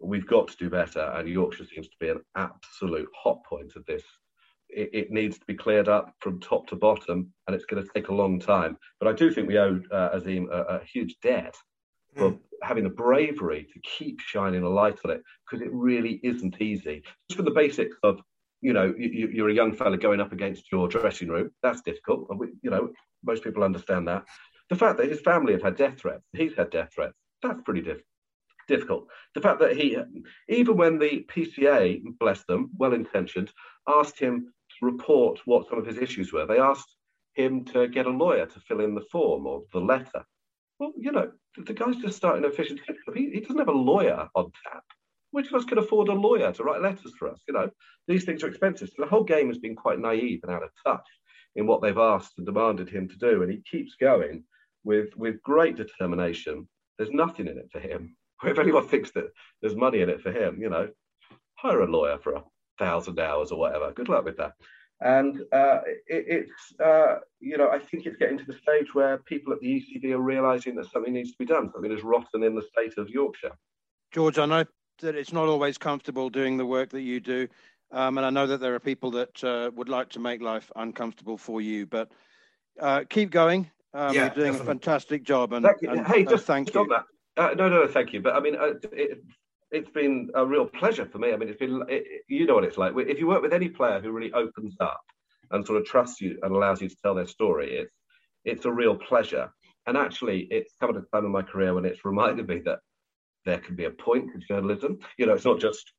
we've got to do better. And Yorkshire seems to be an absolute hot point of this. It, it needs to be cleared up from top to bottom, and it's going to take a long time. But I do think we owe uh, Azeem a, a, huge debt for mm. having the bravery to keep shining a light on it because it really isn't easy. Just for the basics of you know, you, are a young fella going up against your dressing room. That's difficult. You know, most people understand that. The fact that his family have had death threats, he's had death threats, that's pretty diff- difficult. The fact that he, even when the PCA, bless them, well intentioned, asked him report what some of his issues were, they asked him to get a lawyer to fill in the form or the letter. Well, you know, the guy's just starting a fish. He, he doesn't have a lawyer on tap. Which of us can afford a lawyer to write letters for us? You know, these things are expensive. So the whole game has been quite naive and out of touch in what they've asked and demanded him to do. And he keeps going with with great determination. There's nothing in it for him. If anyone thinks that there's money in it for him, you know, hire a lawyer for a thousand hours or whatever. Good luck with that. And uh, it, it's, uh, you know, I think it's getting to the stage where people at the ECB are realising that something needs to be done. Something is rotten in the state of Yorkshire. George, I know that it's not always comfortable doing the work that you do. Um, and I know that there are people that uh, would like to make life uncomfortable for you, but uh, keep going. Um, yeah, you're doing definitely. a fantastic job. And, and hey, just thank you. That. Uh, no, no, thank you. But I mean, uh, it, has been a real pleasure for me. I mean, it's been, it, you know what it's like. If you work with any player who really opens up and sort of trusts you and allows you to tell their story, it's, it's a real pleasure. And actually, it's come at a time in my career when it's reminded me that there can be a point to journalism. You know, it's not just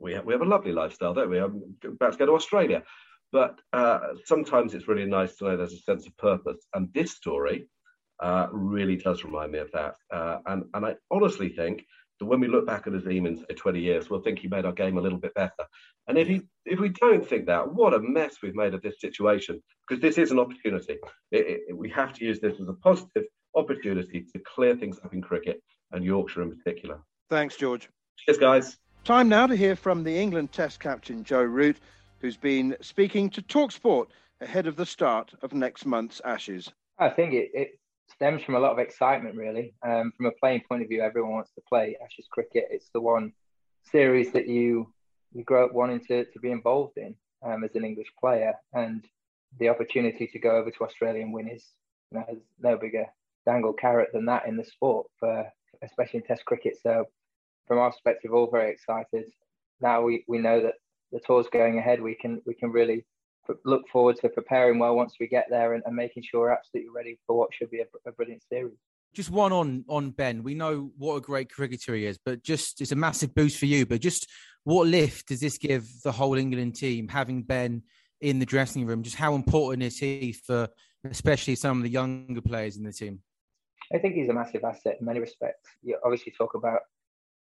we have, we have a lovely lifestyle, don't we? I'm about to go to Australia. But uh, sometimes it's really nice to know there's a sense of purpose. And this story uh, really does remind me of that. Uh, and, and I honestly think that when we look back at Azeem in say 20 years, we'll think he made our game a little bit better. And if he, if we don't think that, what a mess we've made of this situation, because this is an opportunity. It, it, we have to use this as a positive opportunity to clear things up in cricket and Yorkshire in particular. Thanks, George. Cheers, guys. Time now to hear from the England Test captain Joe Root, who's been speaking to Talksport ahead of the start of next month's Ashes. I think it, it stems from a lot of excitement, really. Um, from a playing point of view, everyone wants to play Ashes cricket. It's the one series that you you grow up wanting to, to be involved in um, as an English player, and the opportunity to go over to Australia and win is you know, no bigger dangle carrot than that in the sport, for especially in Test cricket. So, from our perspective, all very excited. Now we, we know that the tour's going ahead. We can we can really look forward to preparing well once we get there and, and making sure we're absolutely ready for what should be a, a, brilliant series. Just one on on Ben. We know what a great cricketer he is, but just it's a massive boost for you. But just what lift does this give the whole England team having Ben in the dressing room? Just how important is he for especially some of the younger players in the team? I think he's a massive asset in many respects. You obviously talk about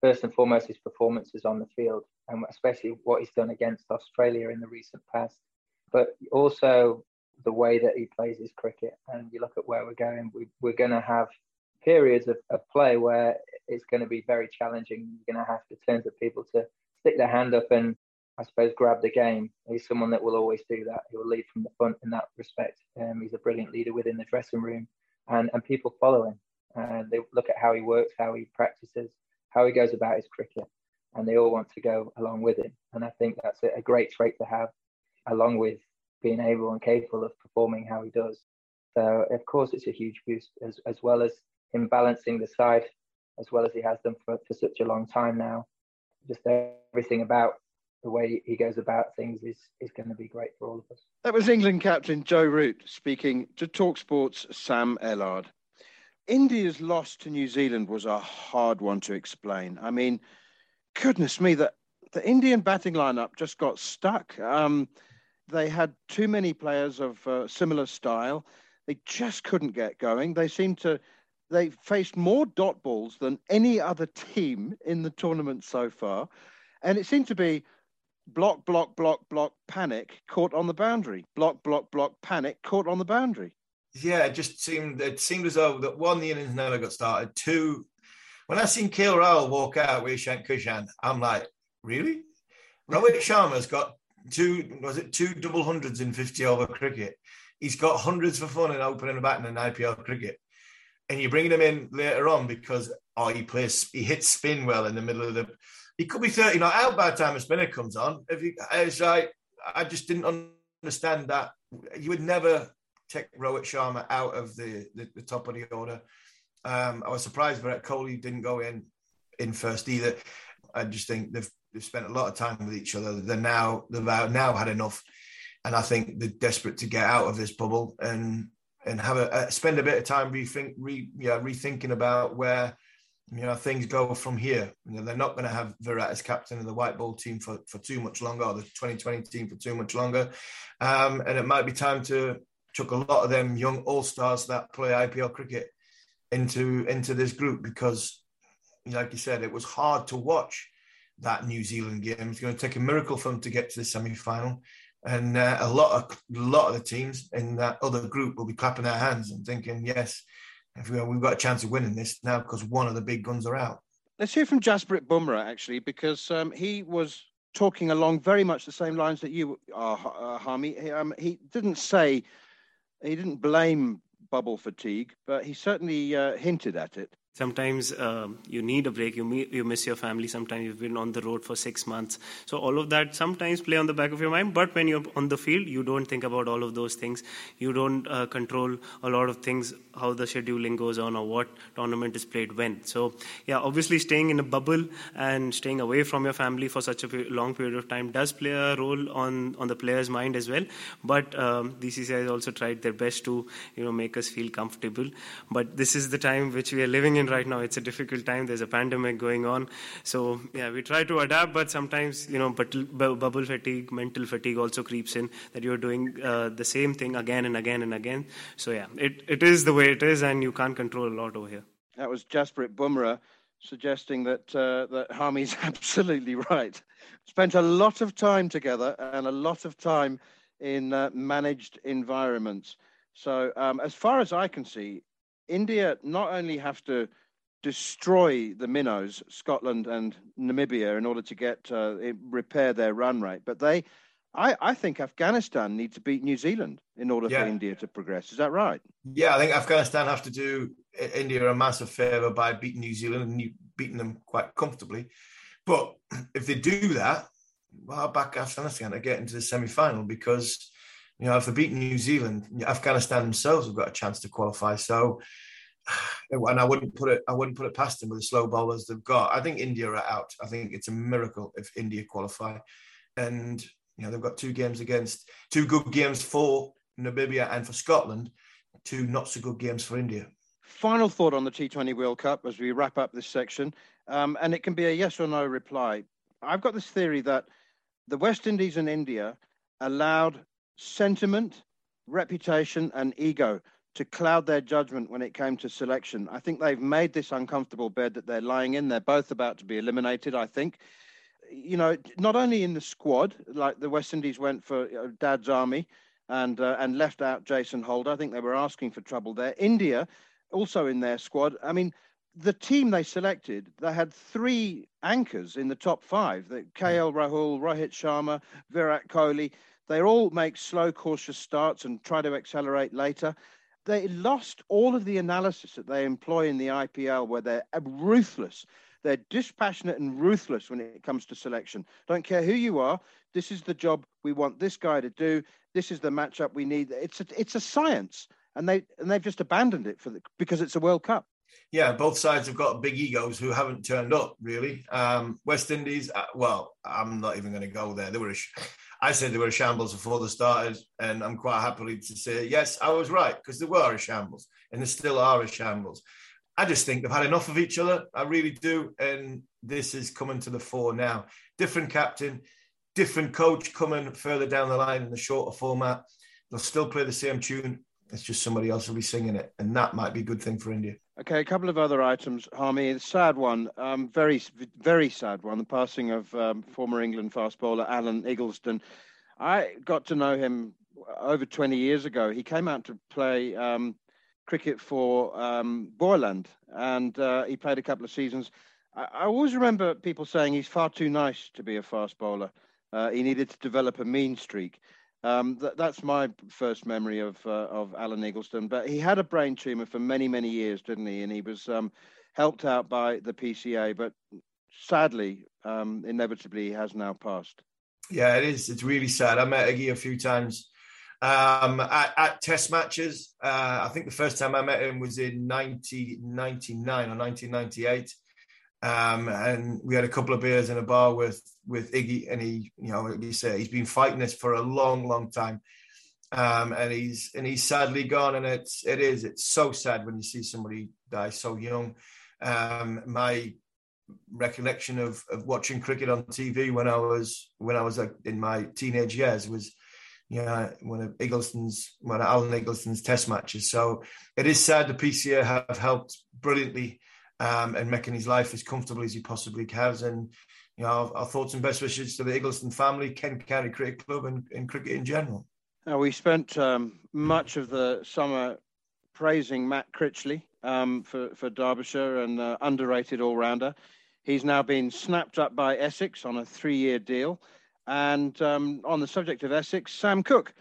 first and foremost his performances on the field, and especially what he's done against Australia in the recent past but also the way that he plays his cricket. And you look at where we're going, we, we're going to have periods of, of play where it's going to be very challenging. You're going to have to turn to people to stick their hand up and I suppose, grab the game. He's someone that will always do that. He will lead from the front in that respect. Um, he's a brilliant leader within the dressing room, and, and people follow him. Uh, they look at how he works, how he practices, how he goes about his cricket, and they all want to go along with him. And I think that's a, a great trait to have, along with being able and capable of performing how he does. So, of course, it's a huge boost, as, as well as him balancing the side as well as he has done for, for such a long time now. Just everything about the way he goes about things is is going to be great for all of us. That was England captain Joe Root speaking to Talksport's Sam Ellard. India's loss to New Zealand was a hard one to explain. I mean, goodness me, the, the Indian batting lineup just got stuck. Um, they had too many players of uh, similar style. They just couldn't get going. They seemed to they faced more dot balls than any other team in the tournament so far. And it seemed to be block, block, block, block, panic, caught on the boundary. Block, block, block, panic, caught on the boundary. Yeah, it just seemed it seemed as though that one, the innings never got started. Two, when I seen KL Rahul walk out with Ishan Kishan, I'm like, really? Rohit Sharma's got two was it two double hundreds in 50 over cricket. He's got hundreds for fun in opening and batting in IPL cricket. And you're bringing him in later on because oh he plays he hits spin well in the middle of the he could be 30 not out by the time a spinner comes on if you it's like I just didn't understand that. You would never take Rohit Sharma out of the, the, the top of the order. Um, I was surprised Virat Kohli didn't go in in first either. I just think they've they've spent a lot of time with each other. They're now they've now had enough. And I think they're desperate to get out of this bubble and and have a, spend a bit of time rethink, re, yeah, rethinking about where you know things go from here. You know, they're not going to have Virat as captain of the white ball team for, for too much longer, or the 2020 team for too much longer, um, and it might be time to chuck a lot of them young all stars that play IPL cricket into into this group because, like you said, it was hard to watch that New Zealand game. It's going to take a miracle for them to get to the semi final and uh, a lot of a lot of the teams in that other group will be clapping their hands and thinking, "Yes, if we, have got a chance of winning this now because one of the big guns are out." Let's hear from Jasprit Bumrah actually, because um, he was talking along very much the same lines that you are, uh. He, um, he didn't say he didn't blame bubble fatigue, but he certainly uh, hinted at it. Sometimes uh, you need a break. You you miss your family. Sometimes you've been on the road for six months. So all of that sometimes play on the back of your mind. But when you're on the field, you don't think about all of those things. You don't uh, control a lot of things, how the scheduling goes on, or what tournament is played when. So yeah, obviously staying in a bubble and staying away from your family for such a long period of time does play a role on on the player's mind as well. But um, BCCI has also tried their best to you know make us feel comfortable. But this is the time which we are living in right now. It's a difficult time. There's a pandemic going on. So, yeah, we try to adapt, but sometimes, you know, bubble fatigue, mental fatigue also creeps in that you're doing uh, the same thing again and again and again. So, yeah, it, it is the way it is, and you can't control a lot over here. That was Jasprit Bumrah suggesting that uh, that Harmy's absolutely right. Spent a lot of time together and a lot of time in uh, managed environments. So, um, as far as I can see, India not only have to destroy the minnows, Scotland and Namibia, in order to get uh, repair their run rate, but they, I, I think Afghanistan need to beat New Zealand in order yeah. for India to progress. Is that right? Yeah, I think Afghanistan have to do India a massive favour by beating New Zealand and beating them quite comfortably. But if they do that, well, back Afghanistan to get into the semi final because you know, if they beat New Zealand, Afghanistan themselves have got a chance to qualify. So, and I wouldn't put it, I wouldn't put it past them with the slow bowlers they've got. I think India are out. I think it's a miracle if India qualify, and you know they've got two games against two good games for Namibia and for Scotland, two not so good games for India. Final thought on the T20 World Cup as we wrap up this section, um, and it can be a yes or no reply. I've got this theory that the West Indies and India allowed sentiment, reputation, and ego to cloud their judgment when it came to selection. I think they've made this uncomfortable bed that they're lying in. They're both about to be eliminated, I think. You know, not only in the squad, like the West Indies went for uh, Dad's Army and uh, and left out Jason Holder. I think they were asking for trouble there. India, also in their squad. I mean, the team they selected, they had three anchors in the top five: the KL Rahul, Rohit Sharma, Virat Kohli. They all make slow, cautious starts and try to accelerate later. They lost all of the analysis that they employ in the IPL, where they're ruthless. They're dispassionate and ruthless when it comes to selection. Don't care who you are. This is the job we want this guy to do. This is the matchup we need. It's a, it's a science, and they and they've just abandoned it for the, because it's a World Cup. Yeah, both sides have got big egos who haven't turned up really. Um, West Indies, uh, well, I'm not even going to go there. They were, sh- I said they were a shambles before they started, and I'm quite happily to say yes, I was right because they were a shambles, and they still are a shambles. I just think they've had enough of each other. I really do, and this is coming to the fore now. Different captain, different coach coming further down the line in the shorter format. They'll still play the same tune. It's just somebody else will be singing it, and that might be a good thing for India. Okay, a couple of other items, Harmy. A sad one, um, very, very sad one. The passing of um, former England fast bowler Alan Igglesden. I got to know him over 20 years ago. He came out to play um, cricket for um, Boland, and uh, he played a couple of seasons. I, I, always remember people saying he's far too nice to be a fast bowler. Uh, he needed to develop a mean streak. Um, th- that's my first memory of uh, of Alan Igglesden. But he had a brain tumor for many many years, didn't he? And he was um, helped out by the PCA, but sadly, um, inevitably, he has now passed. Yeah, it is. It's really sad. I met Iggy a few times um, at, at, test matches. Uh, I think the first time I met him was in 1999 or 1998. Um, and we had a couple of beers in a bar with with Iggy, and he, you know, he said he's been fighting this for a long, long time, um, and he's and he's sadly gone, and it's it is it's so sad when you see somebody die so young. Um, my recollection of, of watching cricket on TV when I was when I was like, in my teenage years was know, one of Igglesden's, one of Alan Igglesden's test matches. So it is sad the PCA have helped brilliantly um, and making his life as comfortable as he possibly can. And you know, our, our thoughts and best wishes to the Igglesden family, Kent County Cricket Club, and, and cricket in general. Now, we spent um, much of the summer praising Matt Critchley um, for, for Derbyshire and uh, underrated all rounder. He's now been snapped up by Essex on a three year deal. And um, on the subject of Essex, Sam Cook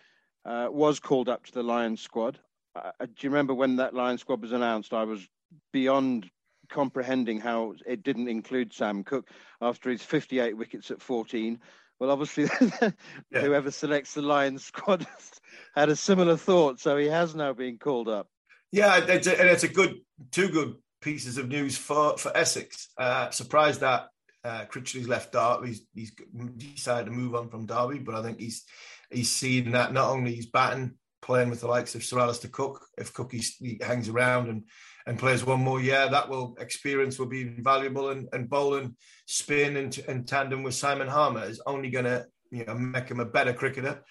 uh, was called up to the Lions squad. Uh, do you remember when that Lions squad was announced? I was beyond comprehending how it didn't include Sam Cook after his 58 wickets at 14. Well, obviously, yeah. whoever selects the Lions squad had a similar thought, so he has now been called up. Yeah, it's a, and it's a good, two good pieces of news for for Essex. Uh, surprised that uh, Critchley's left Derby. He's, he's decided to move on from Derby, but I think he's he's seen that not only he's batting, playing with the likes of Sir Alastair Cook. If Cook he hangs around and and plays one more year, that will experience will be invaluable. And, and bowling spin and, in tandem with Simon Harmer is only going to you know make him a better cricketer.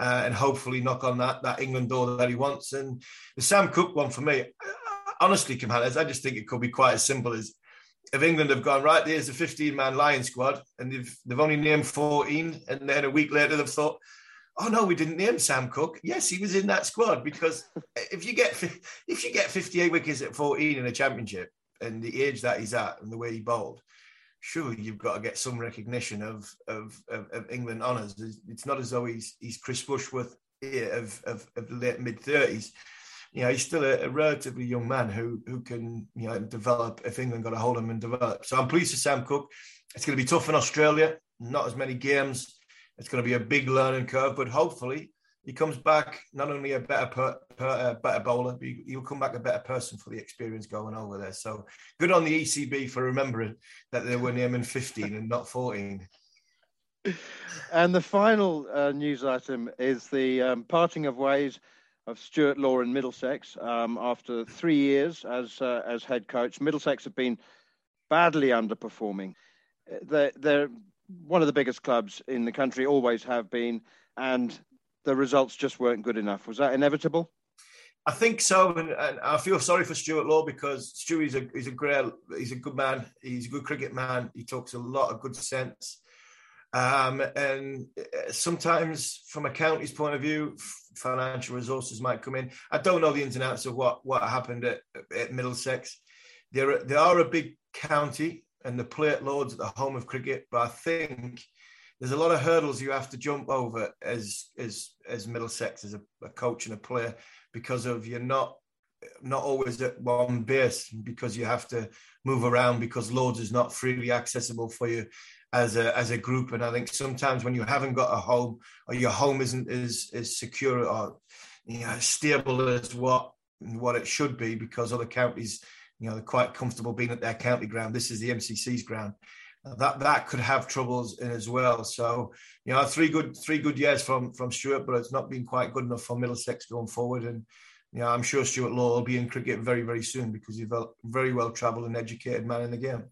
Uh, and hopefully knock on that that England door that he wants. And the Sam Cook one for me, honestly, Kim I just think it could be quite as simple as if England have gone right, there's a 15 man Lion squad, and they've they've only named 14, and then a week later they've thought, oh no, we didn't name Sam Cook. Yes, he was in that squad because if you get if you get 58 wickets at 14 in a championship and the age that he's at and the way he bowled, sure you've got to get some recognition of of, of, of England honours. It's not as though he's he's Chris Rushworth of of, of late mid 30s. You know, he's still a, a, relatively young man who who can you know develop if England got a hold of him and develop. So I'm pleased for Sam Cook. It's going to be tough in Australia. Not as many games it's going to be a big learning curve, but hopefully he comes back not only a better per, per, uh, better bowler, but he'll come back a better person for the experience going over there. So good on the ECB for remembering that they were naming 15 and not 14. And the final uh, news item is the um, parting of ways of Stuart Law in Middlesex um, after three years as uh, as head coach. Middlesex have been badly underperforming. Uh, they're, they're one of the biggest clubs in the country, always have been, and the results just weren't good enough. Was that inevitable? I think so, and, and, I feel sorry for Stuart Law because Stewie's a he's a great he's a good man. He's a good cricket man. He talks a lot of good sense, um, and uh, sometimes from a county's point of view, financial resources might come in. I don't know the ins and outs of what what happened at, at Middlesex. they're they are a big county and the plate at Lords at the home of cricket, but I think there's a lot of hurdles you have to jump over as as as Middlesex as a, a coach and a player because of you're not not always at one base because you have to move around because Lords is not freely accessible for you as a as a group. And I think sometimes when you haven't got a home or your home isn't as as secure or you know stable as what what it should be because other counties you know they're quite comfortable being at their county ground. This is the MCC's ground. that that could have troubles in as well. So you know three good three good years from from Stuart, but it's not been quite good enough for Middlesex going forward. And you know I'm sure Stuart Law will be in cricket very very soon because he's a very well travelled and educated man in the game.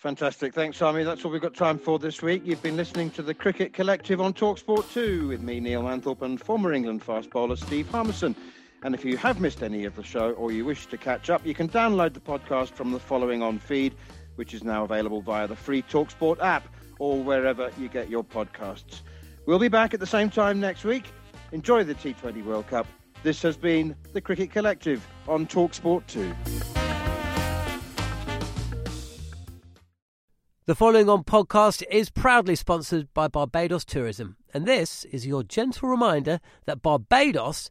Fantastic. Thanks, Harmy. That's all we've got time for this week. You've been listening to the Cricket Collective on Talksport 2 with me, Neil Manthorp, and former England fast bowler Steve Harmison. And if you have missed any of the show or you wish to catch up, you can download the podcast from the following on feed, which is now available via the free Talksport app or wherever you get your podcasts. We'll be back at the same time next week. Enjoy the T20 World Cup. This has been the Cricket Collective on Talksport 2. The following on podcast is proudly sponsored by Barbados Tourism, and this is your gentle reminder that Barbados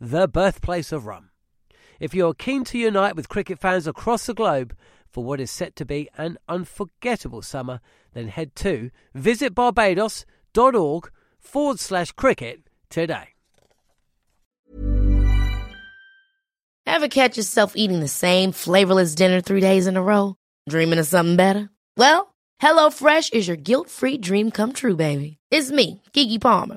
the birthplace of rum. If you're keen to unite with cricket fans across the globe for what is set to be an unforgettable summer, then head to visitbarbados.org forward slash cricket today. Ever catch yourself eating the same flavorless dinner three days in a row? Dreaming of something better? Well, HelloFresh is your guilt free dream come true, baby. It's me, Keke Palmer.